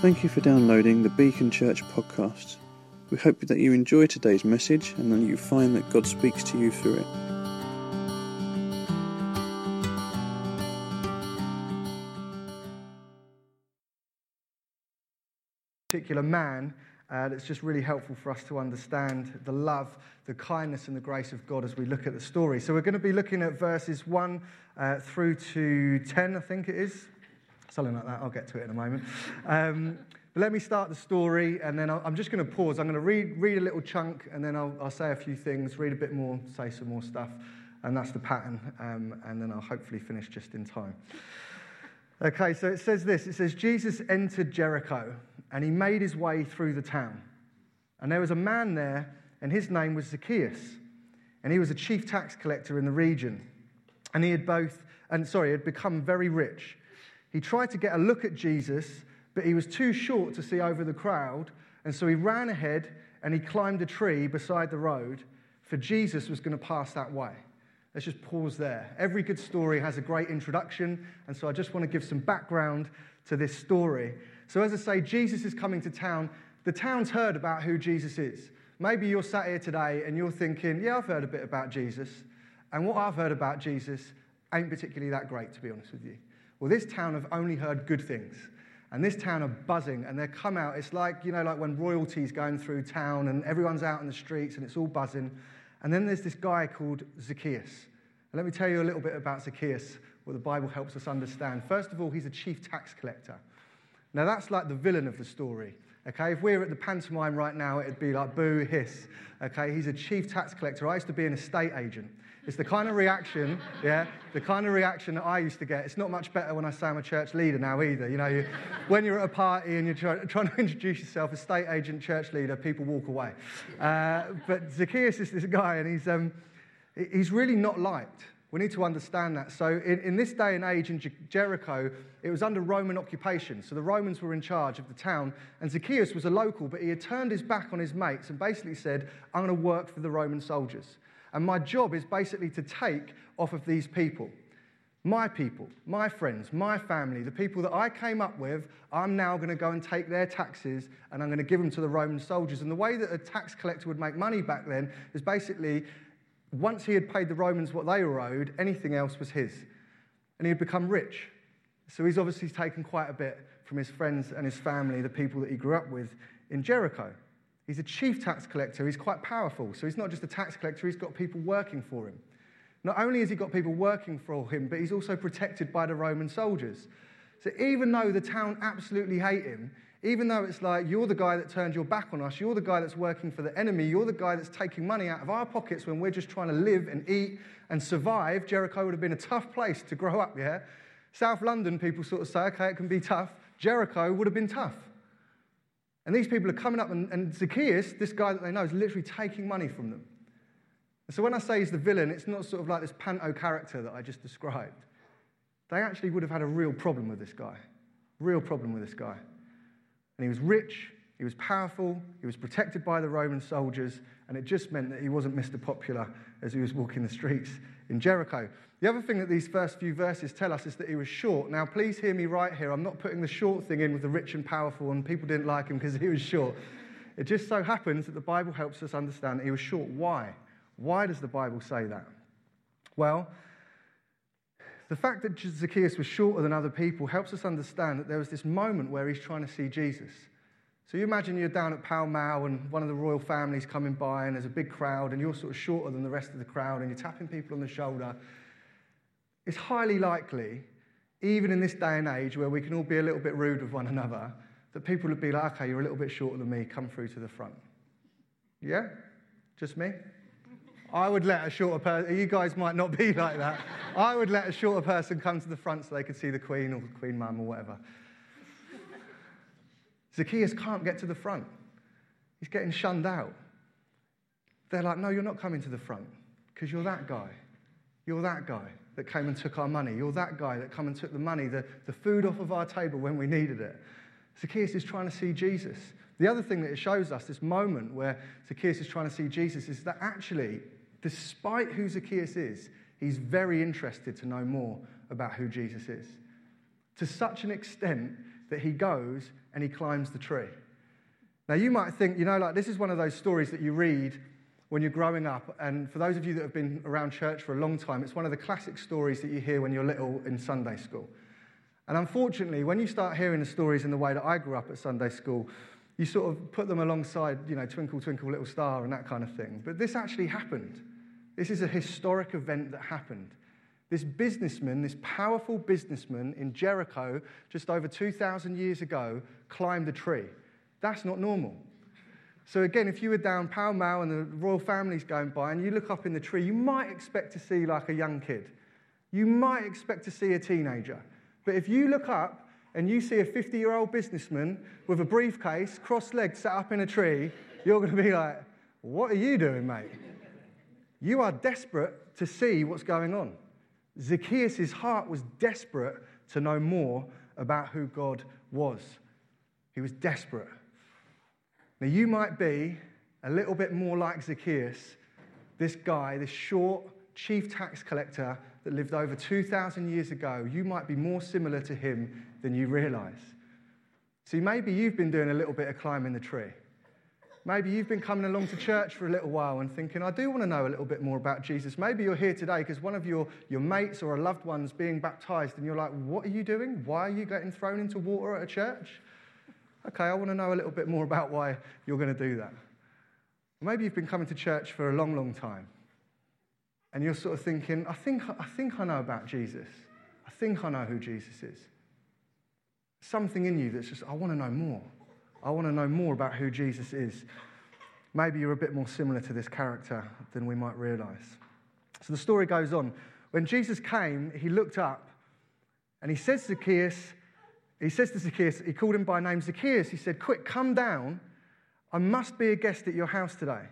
Thank you for downloading the Beacon Church podcast. We hope that you enjoy today's message and that you find that God speaks to you through it. particular man uh, that's just really helpful for us to understand the love, the kindness, and the grace of God as we look at the story. So, we're going to be looking at verses 1 uh, through to 10, I think it is. Something like that. I'll get to it in a moment. Um, but let me start the story, and then i am just going to pause. I'm going to read, read a little chunk, and then I'll, I'll, say a few things, read a bit more, say some more stuff. And that's the pattern. Um, and then I'll hopefully finish just in time. Okay, so it says this it says, Jesus entered Jericho and he made his way through the town. And there was a man there, and his name was Zacchaeus. And he was a chief tax collector in the region. And he had both, and sorry, had become very rich. He tried to get a look at Jesus, but he was too short to see over the crowd. And so he ran ahead and he climbed a tree beside the road, for Jesus was going to pass that way. Let's just pause there. Every good story has a great introduction, and so I just want to give some background to this story. So, as I say, Jesus is coming to town. The town's heard about who Jesus is. Maybe you're sat here today and you're thinking, yeah, I've heard a bit about Jesus. And what I've heard about Jesus ain't particularly that great, to be honest with you. Well, this town have only heard good things. And this town are buzzing and they come out. It's like, you know, like when royalty's going through town and everyone's out in the streets and it's all buzzing. And then there's this guy called Zacchaeus. And let me tell you a little bit about Zacchaeus, what the Bible helps us understand. First of all, he's a chief tax collector. Now, that's like the villain of the story. Okay, if we were at the pantomime right now, it'd be like boo, hiss. Okay, he's a chief tax collector. I used to be an estate agent. It's the kind of reaction, yeah, the kind of reaction that I used to get. It's not much better when I say I'm a church leader now either. You know, you, when you're at a party and you're try, trying to introduce yourself, estate agent, church leader, people walk away. Uh, but Zacchaeus is this guy, and he's, um, he's really not liked. We need to understand that. So, in, in this day and age in Jericho, it was under Roman occupation. So, the Romans were in charge of the town. And Zacchaeus was a local, but he had turned his back on his mates and basically said, I'm going to work for the Roman soldiers. And my job is basically to take off of these people. My people, my friends, my family, the people that I came up with, I'm now going to go and take their taxes and I'm going to give them to the Roman soldiers. And the way that a tax collector would make money back then is basically once he had paid the Romans what they were owed, anything else was his. And he had become rich. So he's obviously taken quite a bit from his friends and his family, the people that he grew up with in Jericho. He's a chief tax collector. He's quite powerful. So he's not just a tax collector, he's got people working for him. Not only has he got people working for him, but he's also protected by the Roman soldiers. So even though the town absolutely hate him, even though it's like, you're the guy that turned your back on us, you're the guy that's working for the enemy, you're the guy that's taking money out of our pockets when we're just trying to live and eat and survive, Jericho would have been a tough place to grow up, yeah? South London, people sort of say, okay, it can be tough. Jericho would have been tough. And these people are coming up, and, and Zacchaeus, this guy that they know, is literally taking money from them. And so when I say he's the villain, it's not sort of like this panto character that I just described. They actually would have had a real problem with this guy. Real problem with this guy. And he was rich, he was powerful, he was protected by the Roman soldiers, and it just meant that he wasn't Mr. Popular as he was walking the streets in Jericho. The other thing that these first few verses tell us is that he was short. Now, please hear me right here. I'm not putting the short thing in with the rich and powerful, and people didn't like him because he was short. It just so happens that the Bible helps us understand that he was short. Why? Why does the Bible say that? Well, the fact that Zacchaeus was shorter than other people helps us understand that there was this moment where he's trying to see Jesus. So you imagine you're down at Pall Mall and one of the royal families coming by and there's a big crowd and you're sort of shorter than the rest of the crowd and you're tapping people on the shoulder. It's highly likely, even in this day and age where we can all be a little bit rude with one another, that people would be like, okay, you're a little bit shorter than me, come through to the front. Yeah? Just me? I would let a shorter person, you guys might not be like that. I would let a shorter person come to the front so they could see the Queen or the Queen Mum or whatever. Zacchaeus can't get to the front. He's getting shunned out. They're like, no, you're not coming to the front because you're that guy. You're that guy that came and took our money. You're that guy that come and took the money, the, the food off of our table when we needed it. Zacchaeus is trying to see Jesus. The other thing that it shows us, this moment where Zacchaeus is trying to see Jesus, is that actually despite who Zacchaeus is, he's very interested to know more about who Jesus is. To such an extent that he goes and he climbs the tree. Now, you might think, you know, like this is one of those stories that you read when you're growing up. And for those of you that have been around church for a long time, it's one of the classic stories that you hear when you're little in Sunday school. And unfortunately, when you start hearing the stories in the way that I grew up at Sunday school, you sort of put them alongside, you know, Twinkle, Twinkle, Little Star and that kind of thing. But this actually happened. This is a historic event that happened. This businessman, this powerful businessman in Jericho, just over 2,000 years ago, climbed a tree. That's not normal. So, again, if you were down Pall Mall and the royal family's going by and you look up in the tree, you might expect to see like a young kid. You might expect to see a teenager. But if you look up and you see a 50 year old businessman with a briefcase, cross legged, sat up in a tree, you're going to be like, What are you doing, mate? You are desperate to see what's going on. Zacchaeus' heart was desperate to know more about who God was. He was desperate. Now, you might be a little bit more like Zacchaeus, this guy, this short chief tax collector that lived over 2,000 years ago. You might be more similar to him than you realize. See, maybe you've been doing a little bit of climbing the tree. Maybe you've been coming along to church for a little while and thinking, I do want to know a little bit more about Jesus. Maybe you're here today because one of your, your mates or a loved one's being baptized, and you're like, What are you doing? Why are you getting thrown into water at a church? Okay, I want to know a little bit more about why you're going to do that. Maybe you've been coming to church for a long, long time, and you're sort of thinking, I think, I think I know about Jesus. I think I know who Jesus is. Something in you that's just, I want to know more. I want to know more about who Jesus is. Maybe you're a bit more similar to this character than we might realize. So the story goes on. When Jesus came, he looked up and he says to Zacchaeus, he says to Zacchaeus, he called him by name Zacchaeus. He said, Quick, come down. I must be a guest at your house today.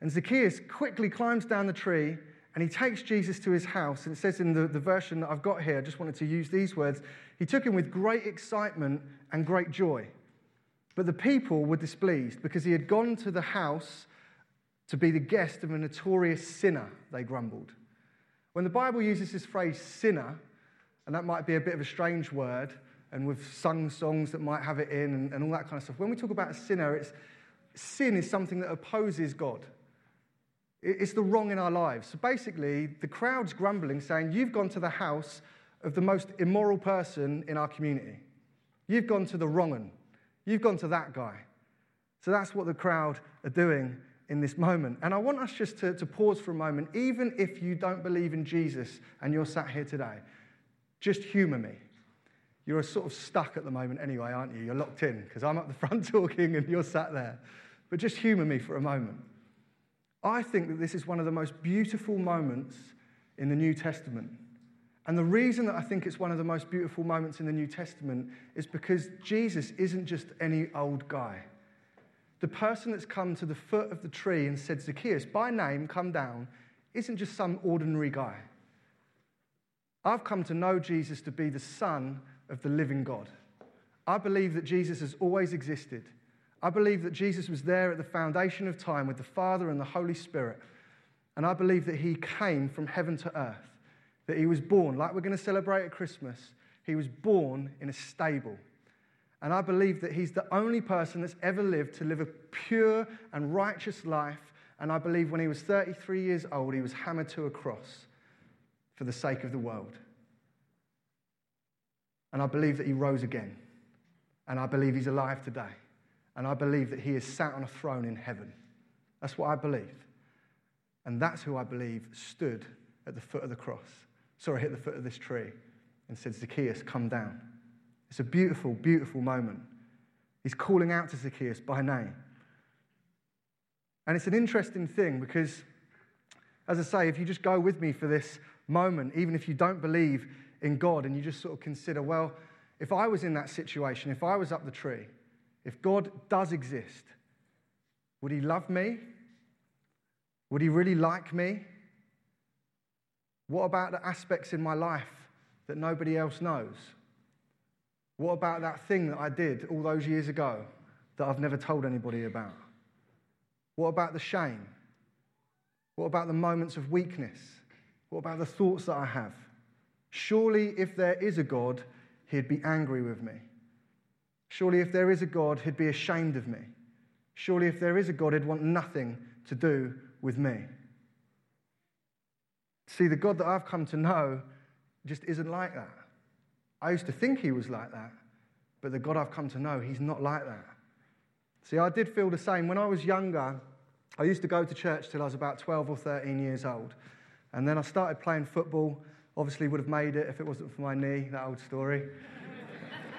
And Zacchaeus quickly climbs down the tree and he takes Jesus to his house. And it says in the, the version that I've got here, I just wanted to use these words. He took him with great excitement and great joy. But the people were displeased because he had gone to the house to be the guest of a notorious sinner, they grumbled. When the Bible uses this phrase sinner, and that might be a bit of a strange word, and we've sung songs that might have it in and, and all that kind of stuff. When we talk about a sinner, it's, sin is something that opposes God. It's the wrong in our lives. So basically, the crowd's grumbling, saying, You've gone to the house of the most immoral person in our community. You've gone to the wrong one. You've gone to that guy. So that's what the crowd are doing in this moment. And I want us just to, to pause for a moment, even if you don't believe in Jesus and you're sat here today, just humor me. You're sort of stuck at the moment anyway, aren't you? You're locked in because I'm up the front talking and you're sat there. But just humor me for a moment. I think that this is one of the most beautiful moments in the New Testament. And the reason that I think it's one of the most beautiful moments in the New Testament is because Jesus isn't just any old guy. The person that's come to the foot of the tree and said, Zacchaeus, by name, come down, isn't just some ordinary guy. I've come to know Jesus to be the Son of the living God. I believe that Jesus has always existed. I believe that Jesus was there at the foundation of time with the Father and the Holy Spirit. And I believe that he came from heaven to earth, that he was born, like we're going to celebrate at Christmas, he was born in a stable. And I believe that he's the only person that's ever lived to live a pure and righteous life. And I believe when he was 33 years old, he was hammered to a cross for the sake of the world. And I believe that he rose again. And I believe he's alive today. And I believe that he is sat on a throne in heaven. That's what I believe. And that's who I believe stood at the foot of the cross. Sorry, at the foot of this tree and said, Zacchaeus, come down. It's a beautiful, beautiful moment. He's calling out to Zacchaeus by name. And it's an interesting thing because, as I say, if you just go with me for this moment, even if you don't believe in God and you just sort of consider, well, if I was in that situation, if I was up the tree, if God does exist, would he love me? Would he really like me? What about the aspects in my life that nobody else knows? What about that thing that I did all those years ago that I've never told anybody about? What about the shame? What about the moments of weakness? What about the thoughts that I have? Surely, if there is a God, he'd be angry with me. Surely, if there is a God, he'd be ashamed of me. Surely, if there is a God, he'd want nothing to do with me. See, the God that I've come to know just isn't like that. I used to think he was like that, but the God I've come to know, he's not like that. See, I did feel the same. When I was younger, I used to go to church till I was about 12 or 13 years old. And then I started playing football. Obviously, would have made it if it wasn't for my knee, that old story.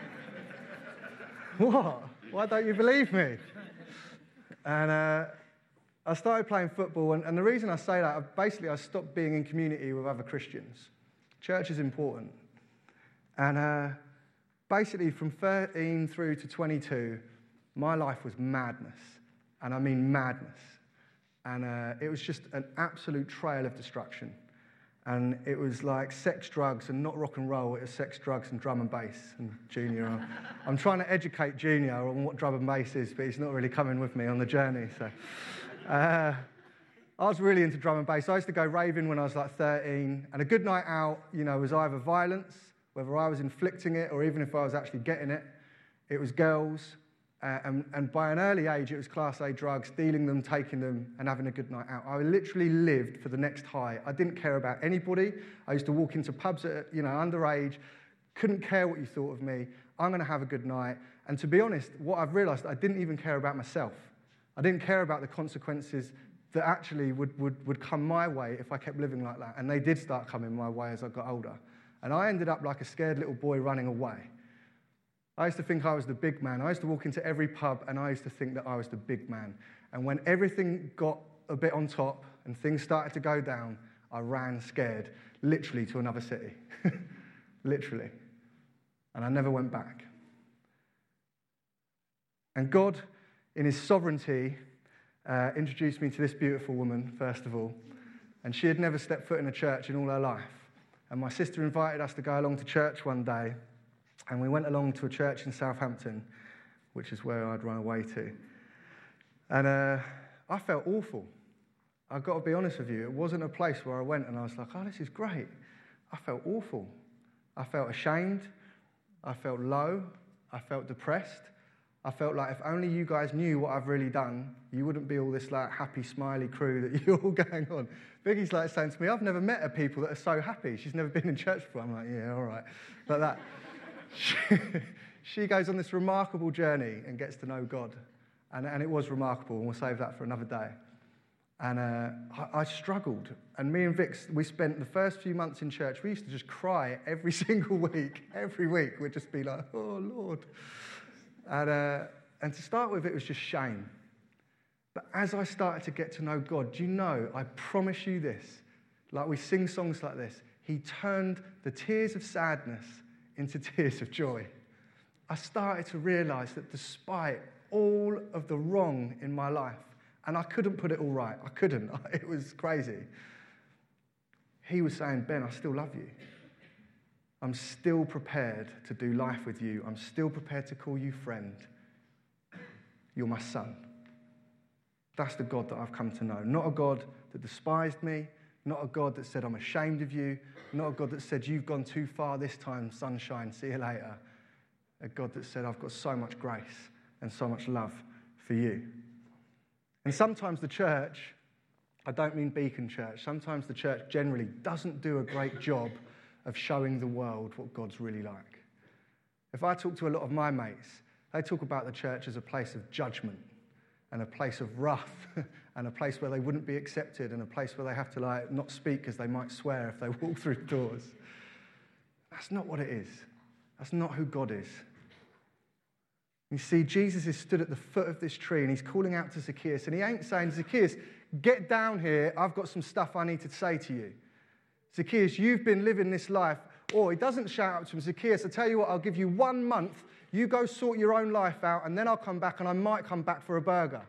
what? Why don't you believe me? And uh, I started playing football, and, and, the reason I say that, basically, I stopped being in community with other Christians. Church is important. And uh, basically, from 13 through to 22, my life was madness. And I mean madness. And uh, it was just an absolute trail of destruction. And it was like sex, drugs, and not rock and roll. It was sex, drugs, and drum and bass. And Junior, I'm, I'm trying to educate Junior on what drum and bass is, but he's not really coming with me on the journey. So. Uh, I was really into drum and bass. I used to go raving when I was like 13, and a good night out, you know, was either violence, whether I was inflicting it or even if I was actually getting it. It was girls, uh, and, and, by an early age, it was Class A drugs, dealing them, taking them, and having a good night out. I literally lived for the next high. I didn't care about anybody. I used to walk into pubs at, you know, underage, couldn't care what you thought of me. I'm going to have a good night. And to be honest, what I've realized, I didn't even care about myself. I didn't care about the consequences that actually would, would, would come my way if I kept living like that. And they did start coming my way as I got older. And I ended up like a scared little boy running away. I used to think I was the big man. I used to walk into every pub and I used to think that I was the big man. And when everything got a bit on top and things started to go down, I ran scared, literally to another city. literally. And I never went back. And God in his sovereignty, uh, introduced me to this beautiful woman, first of all. And she had never stepped foot in a church in all her life. And my sister invited us to go along to church one day. And we went along to a church in Southampton, which is where I'd run away to. And uh, I felt awful. I've got to be honest with you. It wasn't a place where I went and I was like, oh, this is great. I felt awful. I felt ashamed. I felt low. I felt depressed. I felt like if only you guys knew what I've really done, you wouldn't be all this like happy, smiley crew that you're all going on. Vickie's like saying to me, I've never met a people that are so happy. She's never been in church before. I'm like, yeah, all right. Like that. she, she goes on this remarkable journey and gets to know God. And, and it was remarkable, and we'll save that for another day. And uh, I, I, struggled. And me and Vix, we spent the first few months in church, we used to just cry every single week. Every week, we'd just be like, oh, Lord. And, uh, and to start with, it was just shame. But as I started to get to know God, do you know, I promise you this, like we sing songs like this, He turned the tears of sadness into tears of joy. I started to realize that despite all of the wrong in my life, and I couldn't put it all right, I couldn't, it was crazy. He was saying, Ben, I still love you. I'm still prepared to do life with you. I'm still prepared to call you friend. You're my son. That's the God that I've come to know. Not a God that despised me, not a God that said, I'm ashamed of you, not a God that said, You've gone too far this time, sunshine, see you later. A God that said, I've got so much grace and so much love for you. And sometimes the church, I don't mean Beacon Church, sometimes the church generally doesn't do a great job of showing the world what God's really like. If I talk to a lot of my mates, they talk about the church as a place of judgment and a place of wrath and a place where they wouldn't be accepted and a place where they have to like not speak because they might swear if they walk through doors. That's not what it is. That's not who God is. You see, Jesus is stood at the foot of this tree and he's calling out to Zacchaeus, and he ain't saying, Zacchaeus, get down here. I've got some stuff I need to say to you. Zacchaeus, you've been living this life. Or he doesn't shout out to him, Zacchaeus, I tell you what, I'll give you one month. You go sort your own life out, and then I'll come back, and I might come back for a burger.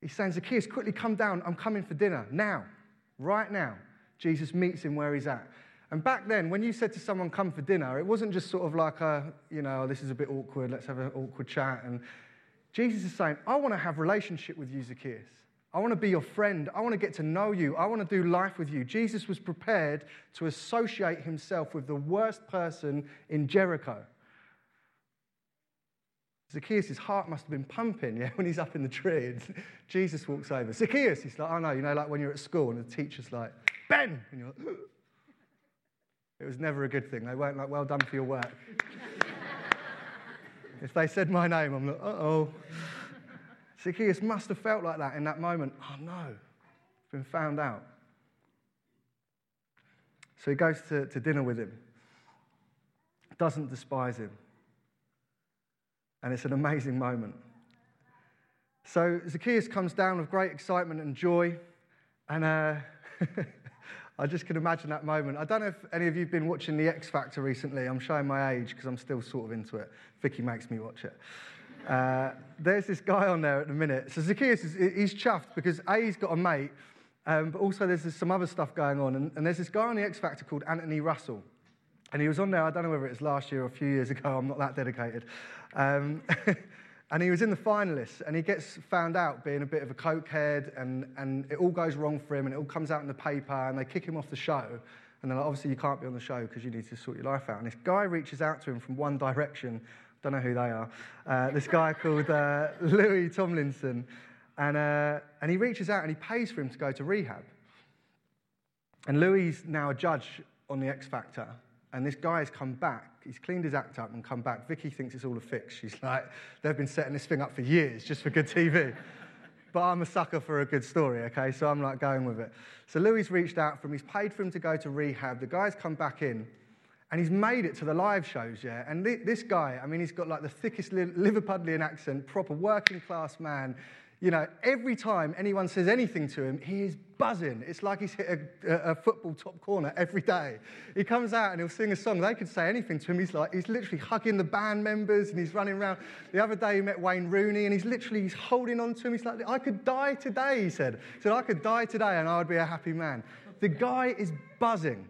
He's saying, Zacchaeus, quickly come down. I'm coming for dinner now, right now. Jesus meets him where he's at. And back then, when you said to someone, come for dinner, it wasn't just sort of like a, you know, oh, this is a bit awkward, let's have an awkward chat. And Jesus is saying, I want to have relationship with you, Zacchaeus. I want to be your friend. I want to get to know you. I want to do life with you. Jesus was prepared to associate himself with the worst person in Jericho. Zacchaeus' heart must have been pumping, yeah, when he's up in the tree Jesus walks over. Zacchaeus, he's like, oh no, you know, like when you're at school and the teacher's like, Ben! And you're like, it was never a good thing. They weren't like, well done for your work. if they said my name, I'm like, uh oh. Zacchaeus must have felt like that in that moment. Oh no, it's been found out. So he goes to, to dinner with him, doesn't despise him. And it's an amazing moment. So Zacchaeus comes down with great excitement and joy. And uh, I just can imagine that moment. I don't know if any of you have been watching The X Factor recently. I'm showing my age because I'm still sort of into it. Vicky makes me watch it. Uh, there's this guy on there at the minute. So Zacchaeus, is, he's chuffed because A, he's got a mate, um, but also there's some other stuff going on. And, and, there's this guy on the X Factor called Anthony Russell. And he was on there, I don't know whether it was last year or a few years ago, I'm not that dedicated. Um, and he was in the finalists, and he gets found out being a bit of a cokehead, and, and it all goes wrong for him, and it all comes out in the paper, and they kick him off the show. And they're like, obviously, you can't be on the show because you need to sort your life out. And this guy reaches out to him from One Direction don't know who they are. Uh, this guy called uh, Louis Tomlinson. And, uh, and he reaches out and he pays for him to go to rehab. And Louis is now a judge on the X Factor. And this guy has come back. He's cleaned his act up and come back. Vicky thinks it's all a fix. She's like, they've been setting this thing up for years just for good TV. but I'm a sucker for a good story, okay? So I'm like going with it. So Louis reached out for him. He's paid for him to go to rehab. The guy's come back in and he's made it to the live shows, yeah. And this guy, I mean, he's got like the thickest Liverpudlian accent, proper working class man. You know, every time anyone says anything to him, he is buzzing. It's like he's hit a, a, football top corner every day. He comes out and he'll sing a song. They could say anything to him. He's like, he's literally hugging the band members and he's running around. The other day he met Wayne Rooney and he's literally he's holding on to him. He's like, I could die today, he said. He said, I could die today and I would be a happy man. The guy is buzzing,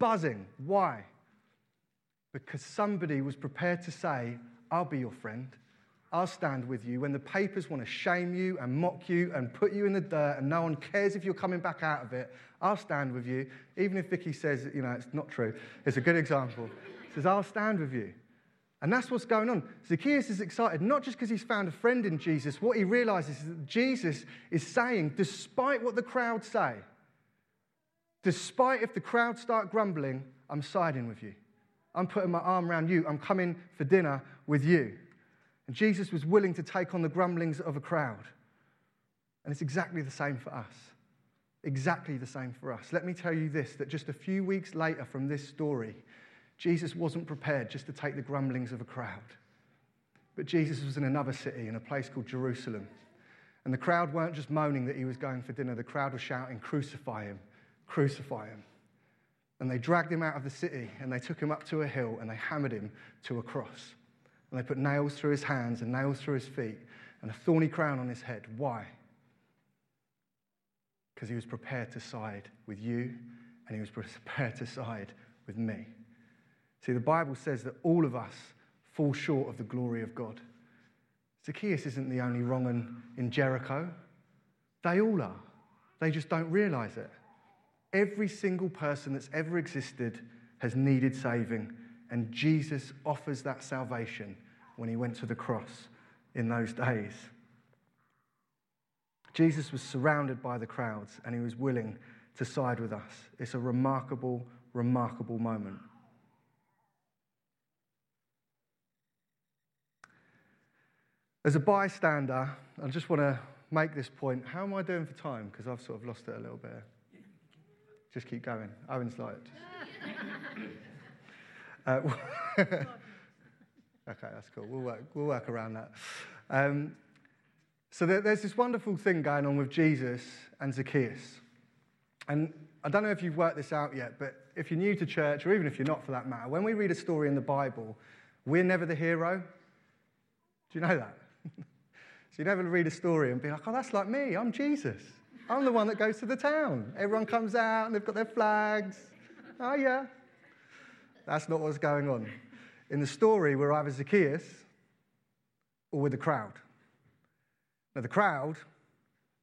buzzing. Why? Because somebody was prepared to say, I'll be your friend. I'll stand with you when the papers want to shame you and mock you and put you in the dirt and no one cares if you're coming back out of it. I'll stand with you. Even if Vicky says, you know, it's not true. It's a good example. says, I'll stand with you. And that's what's going on. Zacchaeus is excited, not just because he's found a friend in Jesus. What he realizes is that Jesus is saying, despite what the crowd say, despite if the crowd start grumbling, I'm siding with you. I'm putting my arm around you. I'm coming for dinner with you. And Jesus was willing to take on the grumblings of a crowd. And it's exactly the same for us. Exactly the same for us. Let me tell you this that just a few weeks later from this story, Jesus wasn't prepared just to take the grumblings of a crowd. But Jesus was in another city, in a place called Jerusalem. And the crowd weren't just moaning that he was going for dinner, the crowd was shouting, Crucify him, crucify him. And they dragged him out of the city and they took him up to a hill and they hammered him to a cross. And they put nails through his hands and nails through his feet and a thorny crown on his head. Why? Because he was prepared to side with you and he was prepared to side with me. See, the Bible says that all of us fall short of the glory of God. Zacchaeus isn't the only wrong in Jericho. They all are. They just don't realize it. Every single person that's ever existed has needed saving, and Jesus offers that salvation when he went to the cross in those days. Jesus was surrounded by the crowds and he was willing to side with us. It's a remarkable, remarkable moment. As a bystander, I just want to make this point. How am I doing for time? Because I've sort of lost it a little bit. Just keep going. Owen's like, uh, okay, that's cool. We'll work, we'll work around that. Um, so there, there's this wonderful thing going on with Jesus and Zacchaeus. And I don't know if you've worked this out yet, but if you're new to church, or even if you're not for that matter, when we read a story in the Bible, we're never the hero. Do you know that? so you never read a story and be like, oh, that's like me. I'm Jesus. I'm the one that goes to the town. Everyone comes out and they've got their flags. Oh, yeah. That's not what's going on. In the story, we're either Zacchaeus or with the crowd. Now, the crowd,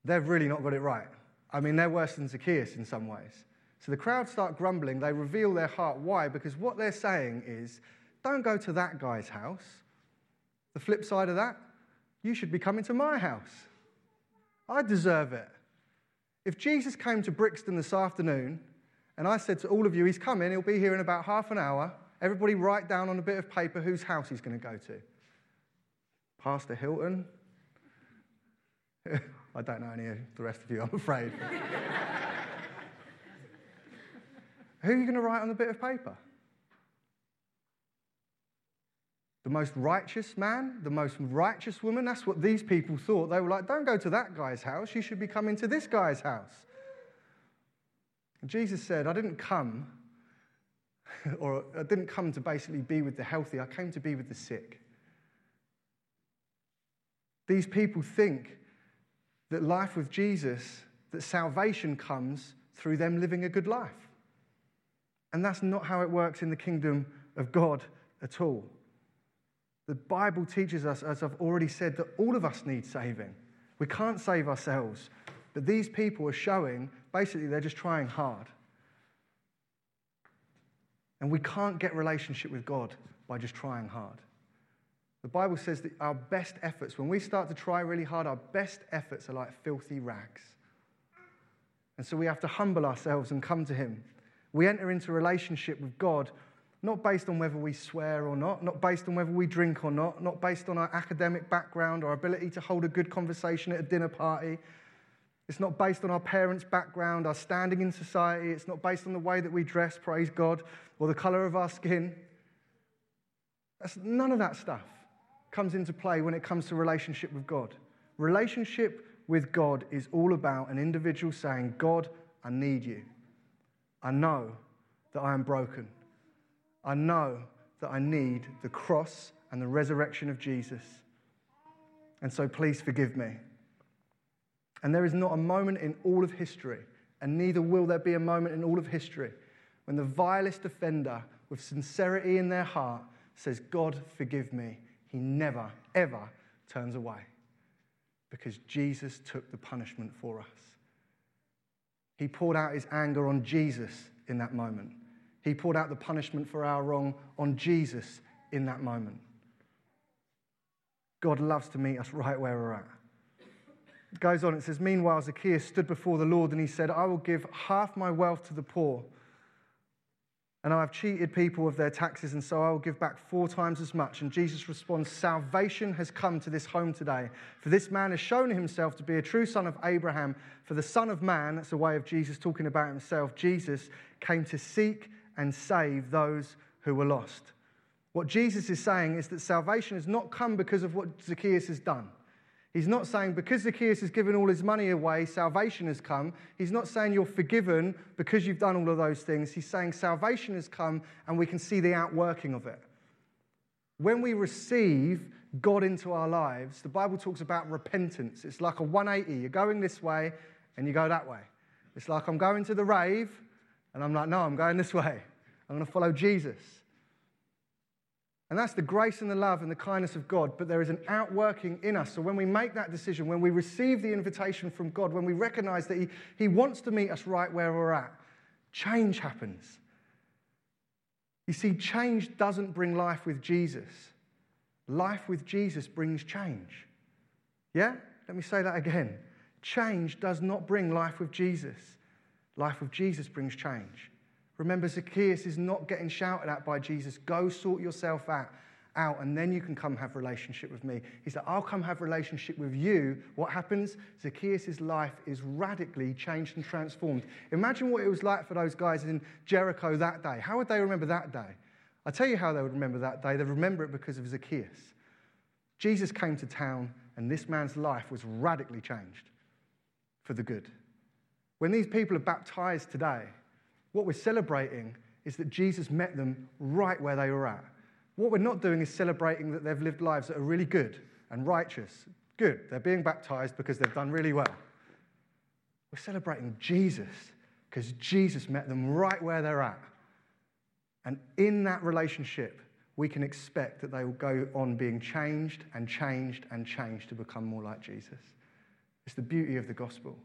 they've really not got it right. I mean, they're worse than Zacchaeus in some ways. So the crowd start grumbling. They reveal their heart. Why? Because what they're saying is, don't go to that guy's house. The flip side of that, you should be coming to my house. I deserve it. If Jesus came to Brixton this afternoon and I said to all of you, He's coming, He'll be here in about half an hour, everybody write down on a bit of paper whose house He's going to go to. Pastor Hilton. I don't know any of the rest of you, I'm afraid. Who are you going to write on the bit of paper? The most righteous man, the most righteous woman. That's what these people thought. They were like, don't go to that guy's house. You should be coming to this guy's house. And Jesus said, I didn't come, or I didn't come to basically be with the healthy, I came to be with the sick. These people think that life with Jesus, that salvation comes through them living a good life. And that's not how it works in the kingdom of God at all. The Bible teaches us, as I've already said, that all of us need saving. We can't save ourselves. But these people are showing basically they're just trying hard. And we can't get relationship with God by just trying hard. The Bible says that our best efforts, when we start to try really hard, our best efforts are like filthy rags. And so we have to humble ourselves and come to Him. We enter into relationship with God not based on whether we swear or not, not based on whether we drink or not, not based on our academic background or ability to hold a good conversation at a dinner party. It's not based on our parents' background, our standing in society. It's not based on the way that we dress, praise God, or the color of our skin. That's, none of that stuff comes into play when it comes to relationship with God. Relationship with God is all about an individual saying, God, I need you. I know that I am broken. I know that I need the cross and the resurrection of Jesus. And so please forgive me. And there is not a moment in all of history, and neither will there be a moment in all of history, when the vilest offender, with sincerity in their heart, says, God, forgive me. He never, ever turns away because Jesus took the punishment for us. He poured out his anger on Jesus in that moment. He poured out the punishment for our wrong on Jesus in that moment. God loves to meet us right where we're at. It goes on, it says, Meanwhile, Zacchaeus stood before the Lord and he said, I will give half my wealth to the poor and I have cheated people of their taxes, and so I will give back four times as much. And Jesus responds, Salvation has come to this home today. For this man has shown himself to be a true son of Abraham. For the Son of Man, that's a way of Jesus talking about himself, Jesus came to seek and save those who were lost. What Jesus is saying is that salvation has not come because of what Zacchaeus has done. He's not saying because Zacchaeus has given all his money away, salvation has come. He's not saying you're forgiven because you've done all of those things. He's saying salvation has come and we can see the outworking of it. When we receive God into our lives, the Bible talks about repentance. It's like a 180. You're going this way and you go that way. It's like I'm going to the rave and I'm like, no, I'm going this way. I'm going to follow Jesus. And that's the grace and the love and the kindness of God. But there is an outworking in us. So when we make that decision, when we receive the invitation from God, when we recognize that He, he wants to meet us right where we're at, change happens. You see, change doesn't bring life with Jesus. Life with Jesus brings change. Yeah? Let me say that again. Change does not bring life with Jesus. Life with Jesus brings change. Remember, Zacchaeus is not getting shouted at by Jesus. Go sort yourself out, out, and then you can come have relationship with me. He said, I'll come have relationship with you. What happens? Zacchaeus' life is radically changed and transformed. Imagine what it was like for those guys in Jericho that day. How would they remember that day? I tell you how they would remember that day. They'd remember it because of Zacchaeus. Jesus came to town, and this man's life was radically changed for the good. When these people are baptized today, what we're celebrating is that Jesus met them right where they were at. What we're not doing is celebrating that they've lived lives that are really good and righteous. Good, they're being baptized because they've done really well. We're celebrating Jesus because Jesus met them right where they're at. And in that relationship, we can expect that they will go on being changed and changed and changed to become more like Jesus. It's the beauty of the gospel.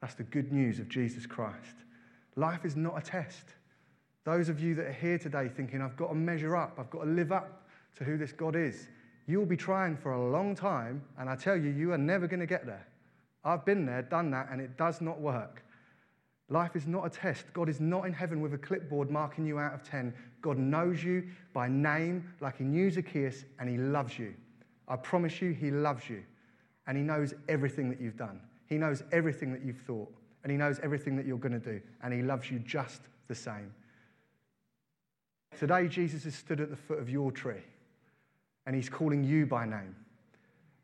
That's the good news of Jesus Christ. Life is not a test. Those of you that are here today thinking, I've got to measure up, I've got to live up to who this God is, You will be trying for a long time, and I tell you, you are never going to get there. I've been there, done that, and it does not work. Life is not a test. God is not in heaven with a clipboard marking you out of 10. God knows you by name, like he knew Zacchaeus, and he loves you. I promise you, he loves you. And he knows everything that you've done. He knows everything that you've thought. And he knows everything that you're going to do. And he loves you just the same. Today, Jesus has stood at the foot of your tree. And he's calling you by name.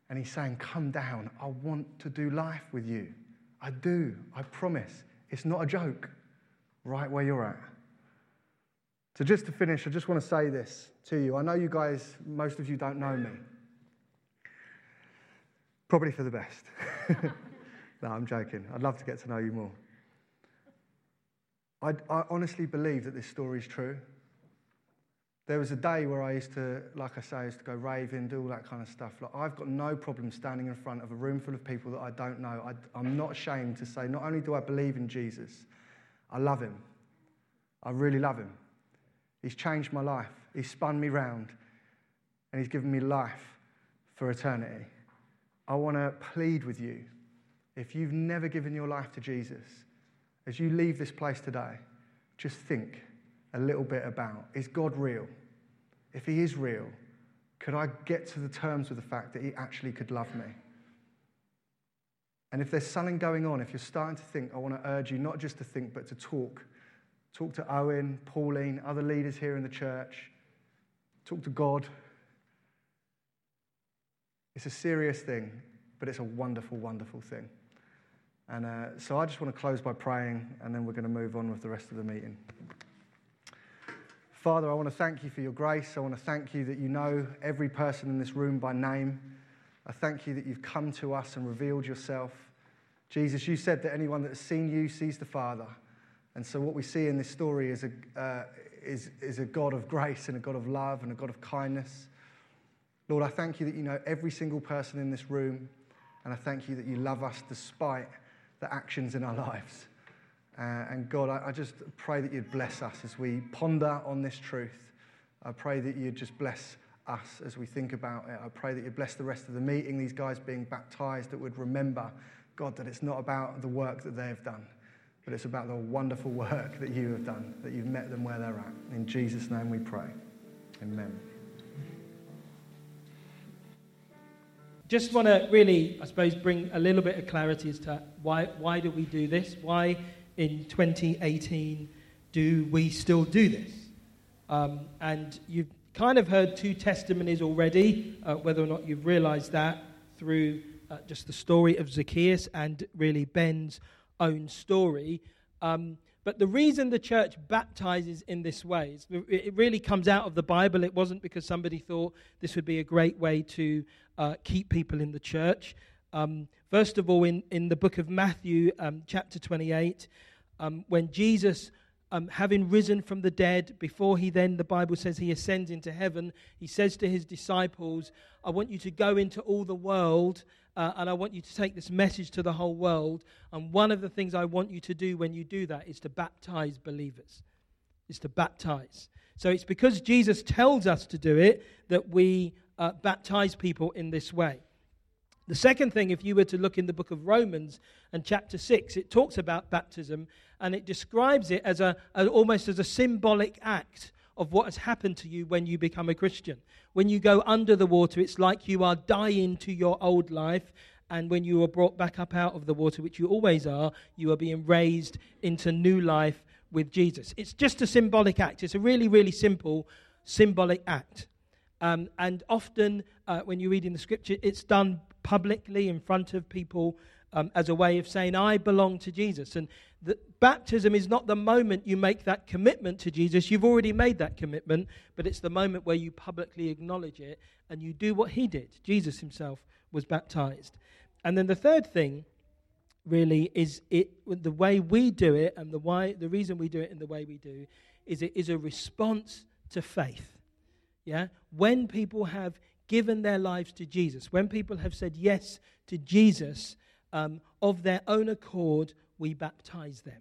And he's saying, Come down. I want to do life with you. I do. I promise. It's not a joke, right where you're at. So, just to finish, I just want to say this to you. I know you guys, most of you don't know me. Probably for the best. no, I'm joking. I'd love to get to know you more. I, I honestly believe that this story is true. There was a day where I used to, like I say, I used to go raving, do all that kind of stuff. Like, I've got no problem standing in front of a room full of people that I don't know. I, I'm not ashamed to say, not only do I believe in Jesus, I love him. I really love him. He's changed my life, he's spun me round, and he's given me life for eternity. I want to plead with you if you've never given your life to Jesus, as you leave this place today, just think a little bit about is God real? If He is real, could I get to the terms with the fact that He actually could love me? And if there's something going on, if you're starting to think, I want to urge you not just to think, but to talk. Talk to Owen, Pauline, other leaders here in the church. Talk to God. It's a serious thing, but it's a wonderful, wonderful thing. And uh, so I just want to close by praying, and then we're going to move on with the rest of the meeting. Father, I want to thank you for your grace. I want to thank you that you know every person in this room by name. I thank you that you've come to us and revealed yourself. Jesus, you said that anyone that has seen you sees the Father. And so, what we see in this story is a, uh, is, is a God of grace and a God of love and a God of kindness. Lord, I thank you that you know every single person in this room. And I thank you that you love us despite the actions in our lives. Uh, and God, I, I, just pray that you'd bless us as we ponder on this truth. I pray that you'd just bless us as we think about it. I pray that you'd bless the rest of the meeting, these guys being baptized, that would remember, God, that it's not about the work that they have done, but it's about the wonderful work that you have done, that you've met them where they're at. In Jesus' name we pray. Amen. Just want to really, I suppose, bring a little bit of clarity as to why, why do we do this? Why in 2018 do we still do this? Um, and you've kind of heard two testimonies already, uh, whether or not you've realized that through uh, just the story of Zacchaeus and really Ben's own story. Um, but the reason the church baptizes in this way, is it really comes out of the Bible. It wasn't because somebody thought this would be a great way to uh, keep people in the church. Um, first of all, in, in the book of Matthew, um, chapter 28, um, when Jesus, um, having risen from the dead, before he then, the Bible says, he ascends into heaven, he says to his disciples, I want you to go into all the world uh, and I want you to take this message to the whole world. And one of the things I want you to do when you do that is to baptize believers, is to baptize. So it's because Jesus tells us to do it that we uh, baptize people in this way. The second thing, if you were to look in the book of Romans and chapter 6, it talks about baptism and it describes it as a, a, almost as a symbolic act of what has happened to you when you become a Christian. When you go under the water, it's like you are dying to your old life. And when you are brought back up out of the water, which you always are, you are being raised into new life with Jesus. It's just a symbolic act. It's a really, really simple symbolic act. Um, and often, uh, when you read in the scripture, it's done publicly in front of people um, as a way of saying, I belong to Jesus. And the, baptism is not the moment you make that commitment to Jesus. You've already made that commitment, but it's the moment where you publicly acknowledge it and you do what he did. Jesus himself was baptized. And then the third thing really is it the way we do it and the why the reason we do it in the way we do is it is a response to faith yeah? When people have given their lives to Jesus, when people have said yes to Jesus um, of their own accord, we baptize them.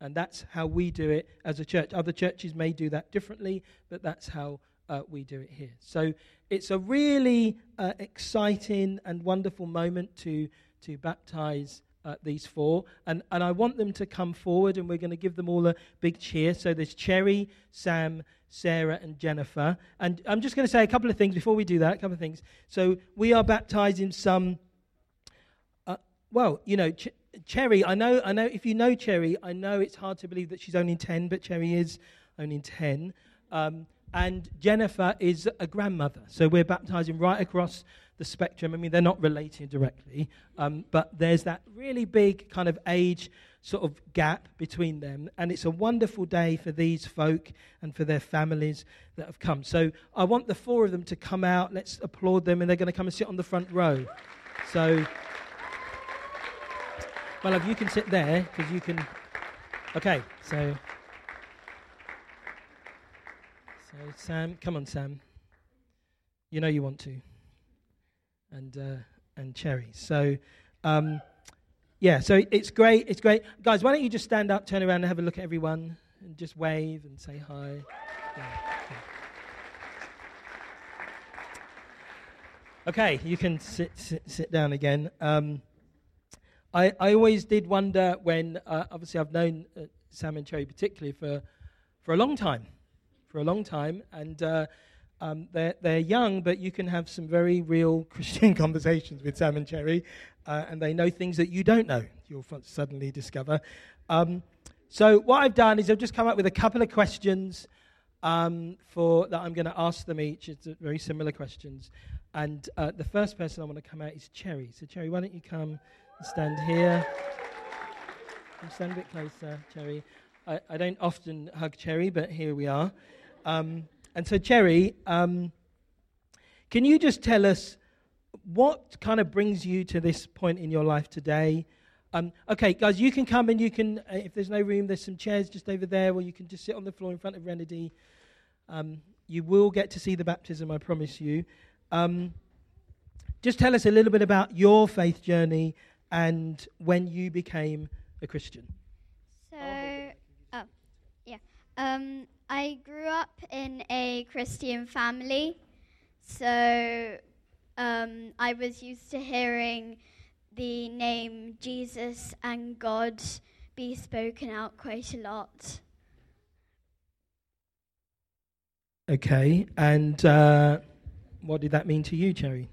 And that's how we do it as a church. Other churches may do that differently, but that's how uh, we do it here. So it's a really uh, exciting and wonderful moment to, to baptize uh, these four. And, and I want them to come forward, and we're going to give them all a big cheer. So there's Cherry, Sam, Sarah, and Jennifer. And I'm just going to say a couple of things before we do that, a couple of things. So we are baptizing some, uh, well, you know, Ch- Cherry, I know, I know if you know Cherry, I know it's hard to believe that she's only 10, but Cherry is only 10. Um, and Jennifer is a grandmother. So we're baptizing right across the spectrum. I mean, they're not related directly, um, but there's that really big kind of age sort of gap between them. And it's a wonderful day for these folk and for their families that have come. So I want the four of them to come out. Let's applaud them, and they're going to come and sit on the front row. So, well, if you can sit there, because you can. Okay, so. So, Sam, come on, Sam. You know you want to and uh, and cherries. So, um, yeah, so it's great. It's great, guys. Why don't you just stand up, turn around, and have a look at everyone, and just wave and say hi. Yeah, okay. okay, you can sit sit, sit down again. Um, I I always did wonder when uh, obviously I've known uh, Sam and Cherry particularly for for a long time, for a long time, and. Uh, um, they're, they're young, but you can have some very real Christian conversations with Sam and Cherry, uh, and they know things that you don't know, you'll suddenly discover. Um, so, what I've done is I've just come up with a couple of questions um, for, that I'm going to ask them each. It's very similar questions. And uh, the first person I want to come out is Cherry. So, Cherry, why don't you come stand here? stand a bit closer, Cherry. I, I, don't often hug Cherry, but here we are. Um, and so, Cherry, um, can you just tell us what kind of brings you to this point in your life today? Um, okay, guys, you can come and you can, uh, if there's no room, there's some chairs just over there, or you can just sit on the floor in front of Renedy. Um, you will get to see the baptism, I promise you. Um, just tell us a little bit about your faith journey and when you became a Christian. So, oh, yeah. Um, I grew up in a Christian family, so um, I was used to hearing the name Jesus and God be spoken out quite a lot. Okay, and uh, what did that mean to you, Cherry?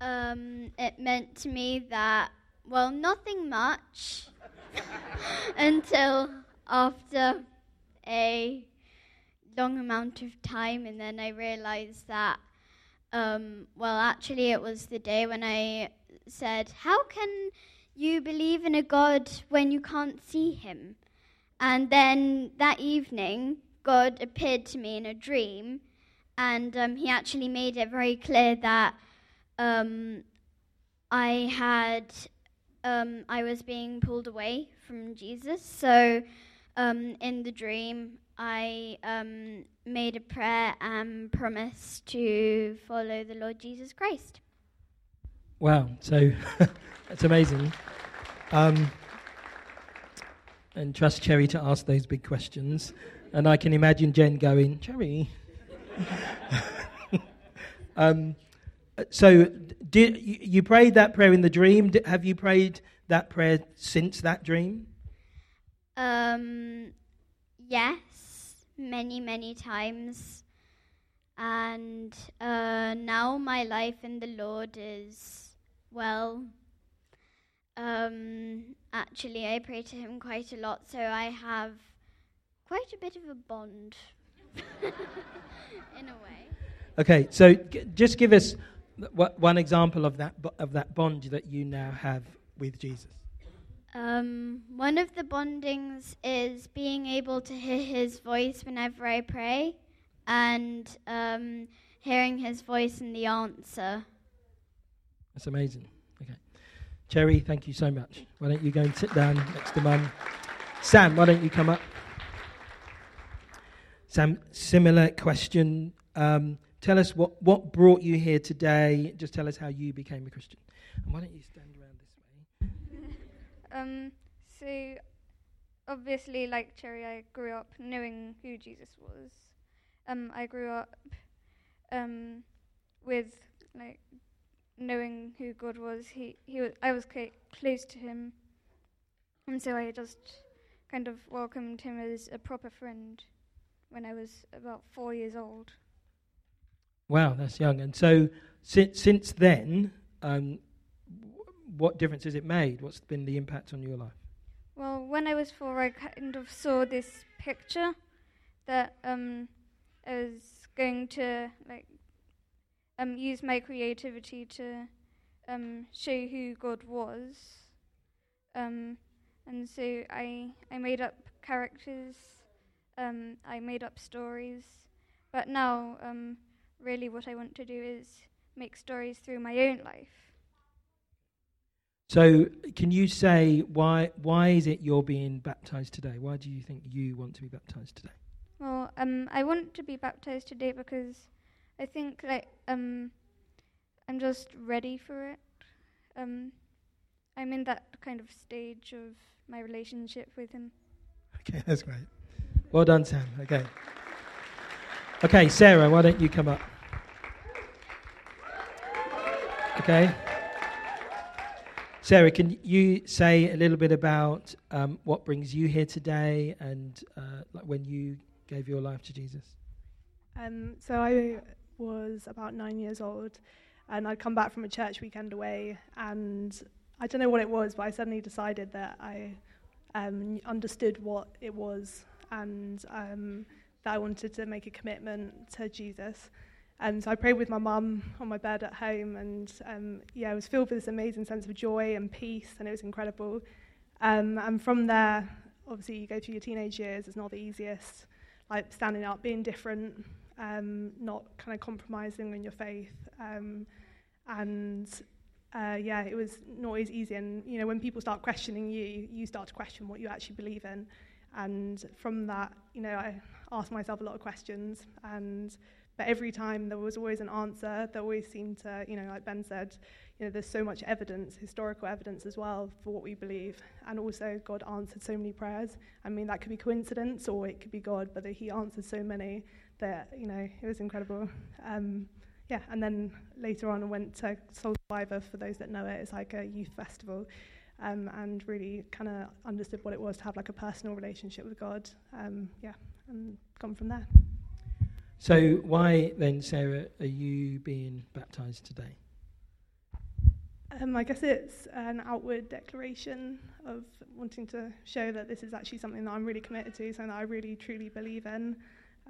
Um, it meant to me that, well, nothing much until after a long amount of time, and then I realized that, um, well, actually, it was the day when I said, How can you believe in a God when you can't see him? And then that evening, God appeared to me in a dream, and um, he actually made it very clear that um, I had. Um, I was being pulled away from Jesus. So, um, in the dream, I um, made a prayer and promised to follow the Lord Jesus Christ. Wow, so that's amazing. Um, and trust Cherry to ask those big questions. And I can imagine Jen going, Cherry. um, so, did you prayed that prayer in the dream? Have you prayed that prayer since that dream? Um, yes many, many times. And uh, now my life in the Lord is, well, um, actually, I pray to Him quite a lot, so I have quite a bit of a bond, in a way. Okay, so g- just give us one example of that, of that bond that you now have with Jesus. Um, one of the bondings is being able to hear his voice whenever I pray and um, hearing his voice in the answer. That's amazing. Okay. Cherry, thank you so much. Why don't you go and sit down next to Mum? Sam, why don't you come up? Sam, similar question. Um, tell us what, what brought you here today. Just tell us how you became a Christian. And why don't you stand around this way? um, so obviously, like Cherry, I grew up knowing who Jesus was. Um, I grew up um, with like knowing who God was. He he was I was quite close to him, and so I just kind of welcomed him as a proper friend when I was about four years old. Wow, that's young. And so since since then, um, what difference has it made? What's been the impact on your life? Well, when I was four, I kind of saw this picture that um, I was going to like um, use my creativity to um, show who God was, um, and so I I made up characters, um, I made up stories, but now um, really what I want to do is make stories through my own life. So, can you say why why is it you're being baptized today? Why do you think you want to be baptized today? Well, um, I want to be baptized today because I think like um, I'm just ready for it. Um, I'm in that kind of stage of my relationship with him. Okay, that's great. Well done, Sam. Okay. Okay, Sarah, why don't you come up? Okay. Sarah, can you say a little bit about um, what brings you here today and uh, like when you gave your life to Jesus? Um, so I was about nine years old, and I'd come back from a church weekend away, and I don't know what it was, but I suddenly decided that I um, understood what it was, and um, that I wanted to make a commitment to Jesus. And so I prayed with my mum on my bed at home, and um, yeah, I was filled with this amazing sense of joy and peace, and it was incredible. Um, and from there, obviously, you go through your teenage years, it's not the easiest, like standing up, being different, um, not kind of compromising on your faith. Um, and uh, yeah, it was not always easy. And, you know, when people start questioning you, you start to question what you actually believe in. And from that, you know, I asked myself a lot of questions and but every time there was always an answer. There always seemed to, you know, like Ben said, you know, there's so much evidence, historical evidence as well, for what we believe. And also, God answered so many prayers. I mean, that could be coincidence or it could be God, but He answered so many that, you know, it was incredible. Um, yeah, and then later on, I went to Soul Survivor, for those that know it. It's like a youth festival. Um, and really kind of understood what it was to have like a personal relationship with God. Um, yeah, and gone from there. So, why then, Sarah, are you being baptized today? Um, I guess it's an outward declaration of wanting to show that this is actually something that I'm really committed to, something that I really truly believe in.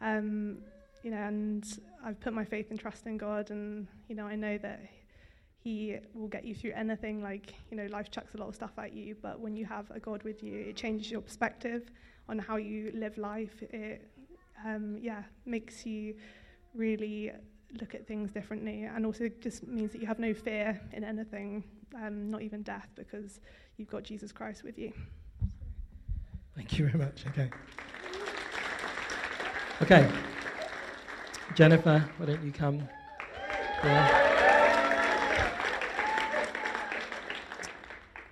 Um, you know, and I've put my faith and trust in God, and you know, I know that He will get you through anything. Like, you know, life chucks a lot of stuff at you, but when you have a God with you, it changes your perspective on how you live life. It, um, yeah, makes you really look at things differently and also just means that you have no fear in anything, um, not even death, because you've got Jesus Christ with you. Thank you very much. Okay. Okay. Jennifer, why don't you come? Yeah.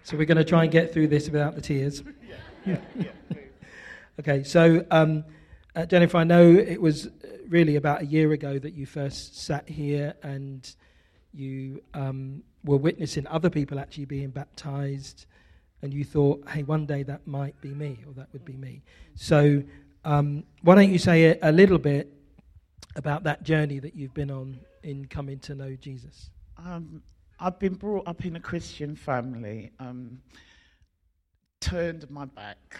So we're going to try and get through this without the tears. Yeah, yeah, yeah, okay, so um, uh, Jennifer, I know it was really about a year ago that you first sat here and you um, were witnessing other people actually being baptized, and you thought, hey, one day that might be me, or that would be me. So, um, why don't you say a, a, little bit about that journey that you've been on in coming to know Jesus? Um, I've been brought up in a Christian family, um, turned my back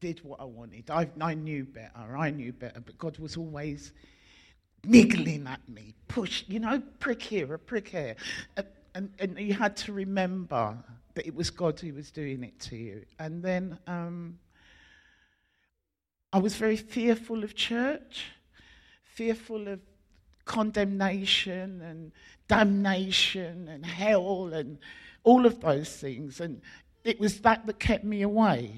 did what I wanted. I, I knew better. I knew better. But God was always niggling at me, push, you know, prick here, a prick here. And, and, and you had to remember that it was God who was doing it to you. And then um, I was very fearful of church, fearful of condemnation and damnation and hell and all of those things. And it was that that kept me away.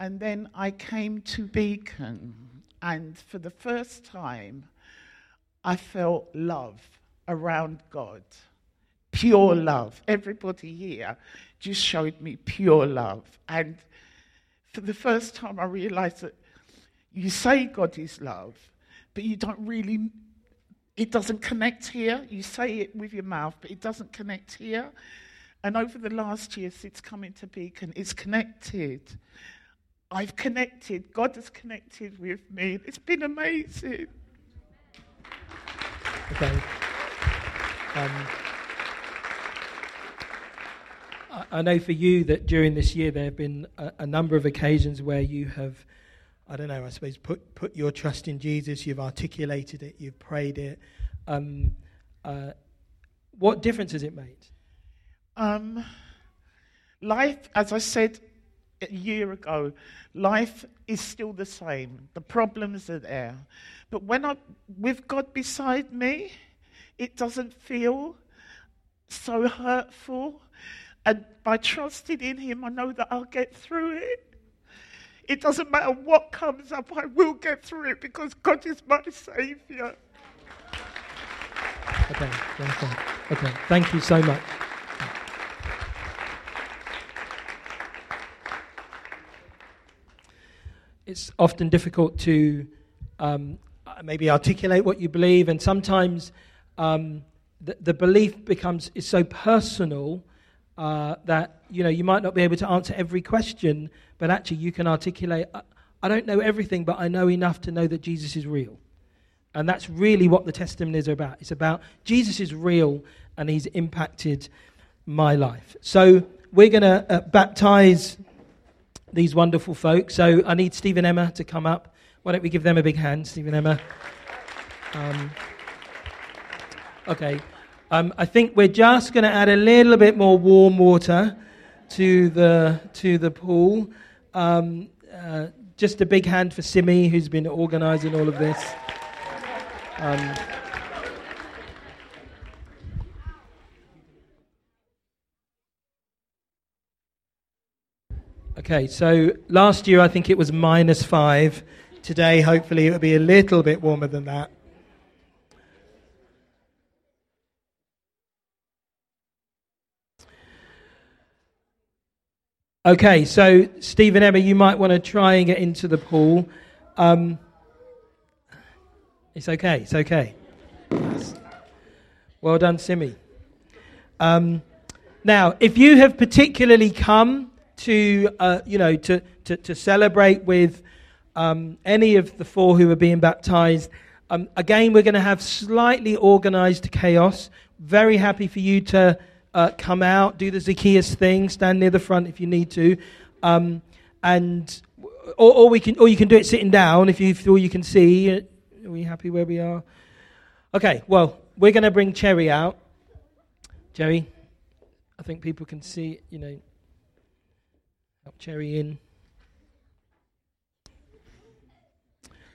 And then I came to Beacon, and for the first time, I felt love around God. Pure love. Everybody here just showed me pure love. And for the first time, I realized that you say God is love, but you don't really it doesn't connect here. You say it with your mouth, but it doesn't connect here. And over the last year since coming to Beacon, it's connected. I've connected. God has connected with me. It's been amazing. Okay. Um, I, know for you that during this year there have been a, a number of occasions where you have, I don't know, I suppose, put, put your trust in Jesus, you've articulated it, you've prayed it. Um, uh, what difference has it made? Um, life, as I said a year ago, life is still the same. The problems are there. But when I'm with God beside me, it doesn't feel so hurtful. And by trusting in Him, I know that I'll get through it. It doesn't matter what comes up, I will get through it because God is my Saviour. Okay, wonderful. Okay, thank you so much. It's often difficult to um, maybe articulate what you believe, and sometimes um, the, the, belief becomes is so personal uh, that you know you might not be able to answer every question, but actually you can articulate. I, I don't know everything, but I know enough to know that Jesus is real. And that's really what the testimonies are about. It's about Jesus is real and he's impacted my life. So we're going to uh, baptize these wonderful folks. So I need Steve and Emma to come up. Why don't we give them a big hand, Steve and Emma? Um, okay. Um, I think we're just going to add a little bit more warm water to the, to the pool. Um, uh, just a big hand for Simi, who's been organizing all of this. Okay, so last year I think it was minus five. Today, hopefully, it'll be a little bit warmer than that. Okay, so Steve and Emma, you might want to try and get into the pool. Um, it's okay. It's okay. Well done, Simi. Um, now, if you have particularly come to, uh, you know, to, to, to celebrate with um, any of the four who are being baptized, um, again, we're going to have slightly organized chaos. Very happy for you to uh, come out, do the Zacchaeus thing, stand near the front if you need to, um, and or, or, we can, or you can do it sitting down if you feel you can see. Are we happy where we are? Okay, well, we're going to bring Cherry out. Cherry, I think people can see, you know, help Cherry in.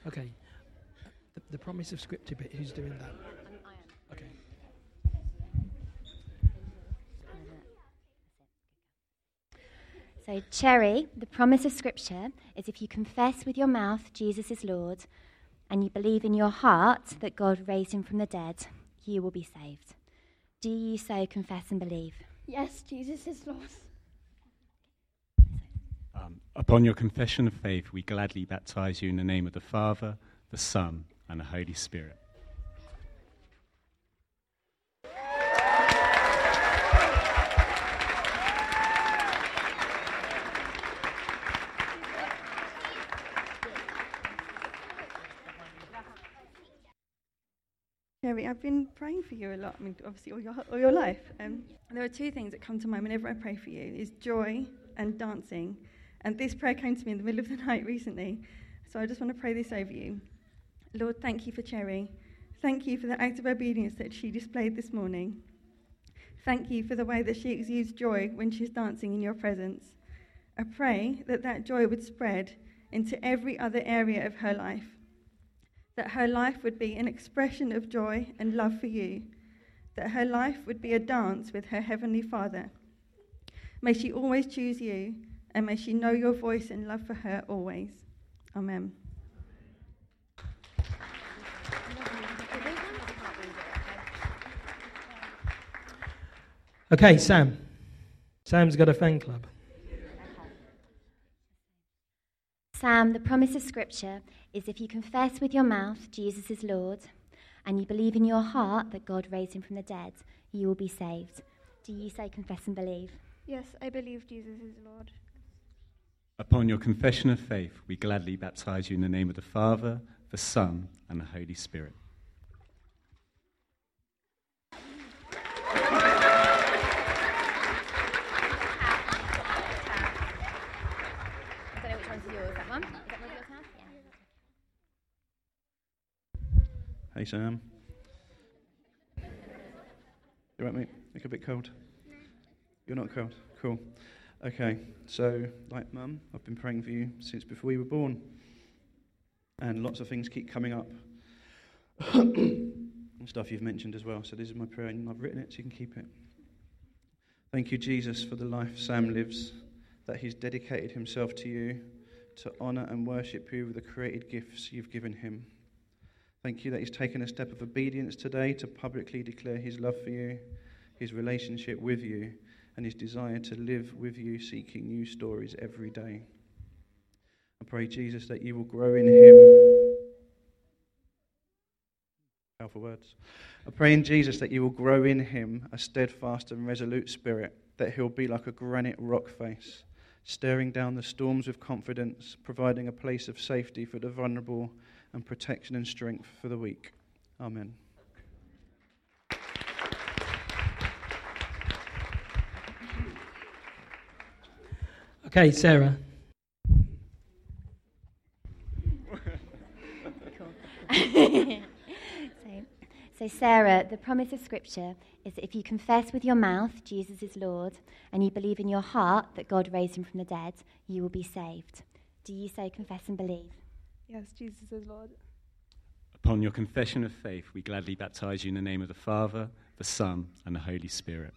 Okay. The, the promise of scripture bit, who's doing that? Okay. So, Cherry, the promise of scripture is if you confess with your mouth Jesus is Lord and you believe in your heart that God raised him from the dead, you will be saved. Do you so confess and believe? Yes, Jesus is Lord. Upon your confession of faith, we gladly baptize you in the name of the Father, the Son, and the Holy Spirit. Cherry, I've been praying for you a lot. I mean, obviously, all your, all your life. Um, there are two things that come to mind whenever I pray for you: is joy and dancing. And this prayer came to me in the middle of the night recently, so I just want to pray this over you. Lord, thank you for Cherry. Thank you for the act of obedience that she displayed this morning. Thank you for the way that she exudes joy when she's dancing in your presence. I pray that that joy would spread into every other area of her life that her life would be an expression of joy and love for you, that her life would be a dance with her Heavenly Father. May she always choose you, and may she know your voice and love for her always. Amen. Okay, Sam. Sam's got a fan club. Sam, the promise of Scripture is if you confess with your mouth Jesus is Lord and you believe in your heart that God raised him from the dead, you will be saved. Do you say confess and believe? Yes, I believe Jesus is Lord. Upon your confession of faith, we gladly baptize you in the name of the Father, the Son, and the Holy Spirit. I don't know which one's yours. That one? Is that one yours, Hal? Yeah. Hey, Sam. You right, mate? Look a bit cold. You're not cold. Cool. Okay, so, like mum, I've been praying for you since before you were born. And lots of things keep coming up. Stuff you've mentioned as well. So, this is my prayer, and I've written it so you can keep it. Thank you, Jesus, for the life Sam lives, that he's dedicated himself to you to honour and worship you with the created gifts you've given him. Thank you that he's taken a step of obedience today to publicly declare his love for you, his relationship with you, and his desire to live with you, seeking new stories every day. I pray, Jesus, that you will grow in him. Powerful words. I pray in Jesus that you will grow in him a steadfast and resolute spirit, that he'll be like a granite rock face, staring down the storms with confidence, providing a place of safety for the vulnerable and protection and strength for the weak. Amen. Okay, Sarah. so, so, Sarah, the promise of Scripture is that if you confess with your mouth Jesus is Lord and you believe in your heart that God raised him from the dead, you will be saved. Do you say confess and believe? Yes, Jesus is Lord. Upon your confession of faith, we gladly baptize you in the name of the Father, the Son, and the Holy Spirit.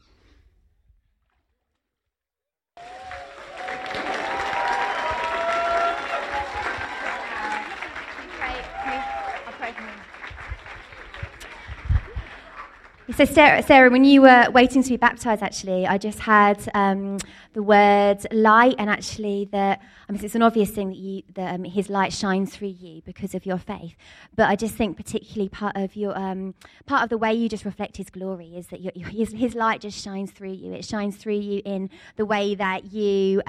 So, Sarah, Sarah, when you were waiting to be baptized, actually, I just had um, the word light, and actually, that I mean, it's an obvious thing that, you, that um, His light shines through you because of your faith. But I just think, particularly, part of your um, part of the way you just reflect His glory is that your, your, his, his light just shines through you. It shines through you in the way that you.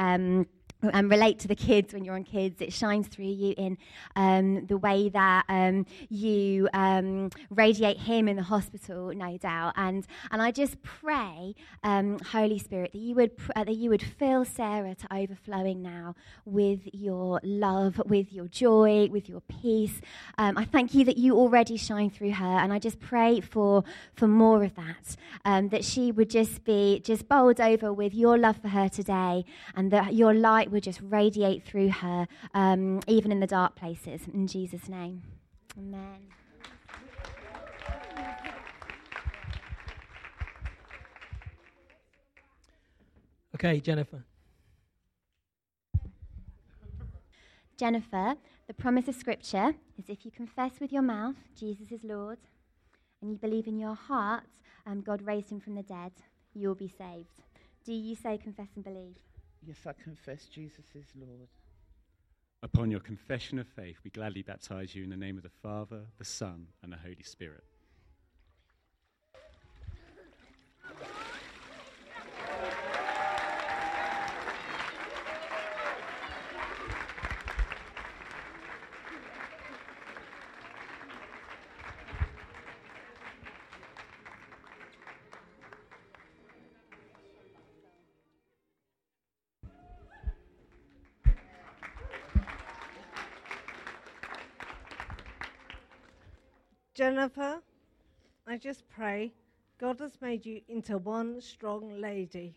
Um, and relate to the kids when you're on kids. It shines through you in um, the way that um, you um, radiate Him in the hospital, no doubt. And and I just pray, um, Holy Spirit, that you would pr- uh, that you would fill Sarah to overflowing now with your love, with your joy, with your peace. Um, I thank you that you already shine through her, and I just pray for for more of that. Um, that she would just be just bowled over with your love for her today, and that your light would just radiate through her, um, even in the dark places. In Jesus' name. Amen. Okay, Jennifer. Jennifer, the promise of Scripture is if you confess with your mouth Jesus is Lord and you believe in your heart um, God raised him from the dead, you will be saved. Do you say confess and believe? Yes, I confess Jesus is Lord. Upon your confession of faith, we gladly baptize you in the name of the Father, the Son, and the Holy Spirit. Jennifer, I just pray God has made you into one strong lady.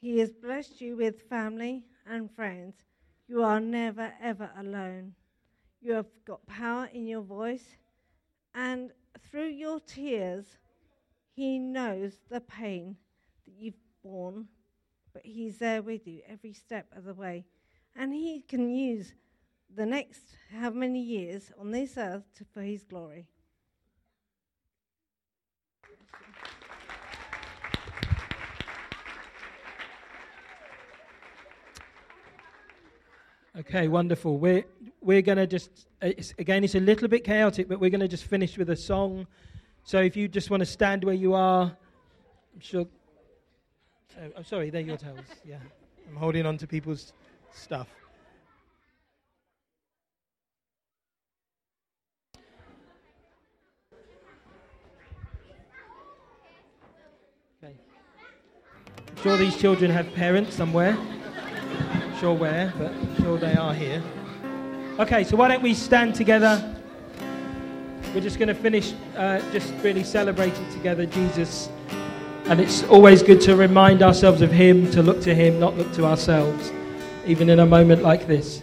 He has blessed you with family and friends. You are never, ever alone. You have got power in your voice, and through your tears, He knows the pain that you've borne, but He's there with you every step of the way. And He can use the next how many years on this earth to, for His glory. Okay, wonderful. We're we're going to just it's, again, it's a little bit chaotic, but we're going to just finish with a song. So if you just want to stand where you are, I'm sure. Oh, I'm sorry, they're your towels. Yeah, I'm holding on to people's stuff. Okay. I'm sure these children have parents somewhere. Sure where, but I'm sure they are here. Okay, so why don't we stand together? We're just going to finish uh, just really celebrating together Jesus. And it's always good to remind ourselves of Him, to look to Him, not look to ourselves, even in a moment like this.